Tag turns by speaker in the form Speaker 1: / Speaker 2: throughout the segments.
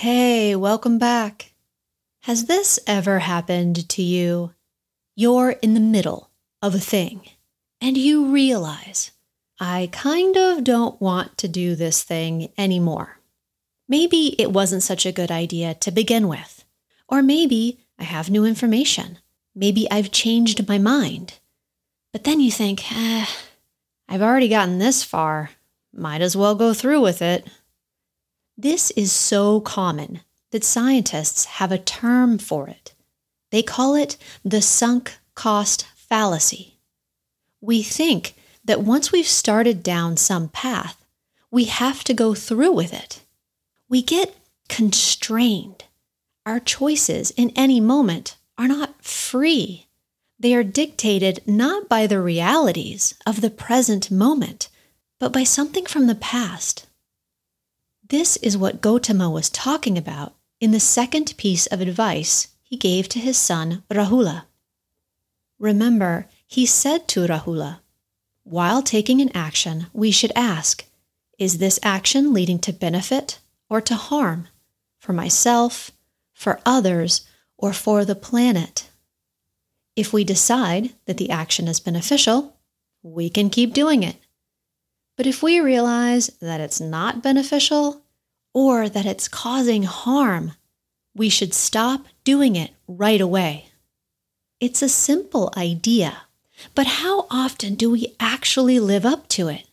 Speaker 1: Hey, welcome back. Has this ever happened to you? You're in the middle of a thing and you realize, I kind of don't want to do this thing anymore. Maybe it wasn't such a good idea to begin with. Or maybe I have new information. Maybe I've changed my mind. But then you think, eh, I've already gotten this far. Might as well go through with it. This is so common that scientists have a term for it. They call it the sunk cost fallacy. We think that once we've started down some path, we have to go through with it. We get constrained. Our choices in any moment are not free. They are dictated not by the realities of the present moment, but by something from the past. This is what Gotama was talking about in the second piece of advice he gave to his son Rahula. Remember, he said to Rahula, While taking an action, we should ask, Is this action leading to benefit or to harm for myself, for others, or for the planet? If we decide that the action is beneficial, we can keep doing it. But if we realize that it's not beneficial or that it's causing harm, we should stop doing it right away. It's a simple idea, but how often do we actually live up to it?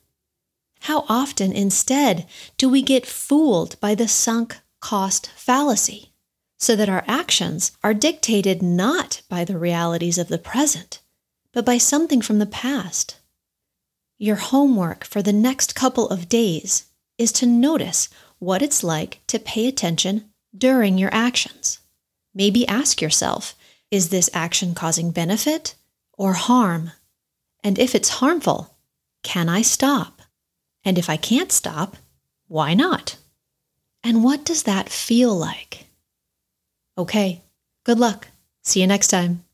Speaker 1: How often, instead, do we get fooled by the sunk cost fallacy so that our actions are dictated not by the realities of the present, but by something from the past? Your homework for the next couple of days is to notice what it's like to pay attention during your actions. Maybe ask yourself is this action causing benefit or harm? And if it's harmful, can I stop? And if I can't stop, why not? And what does that feel like? Okay, good luck. See you next time.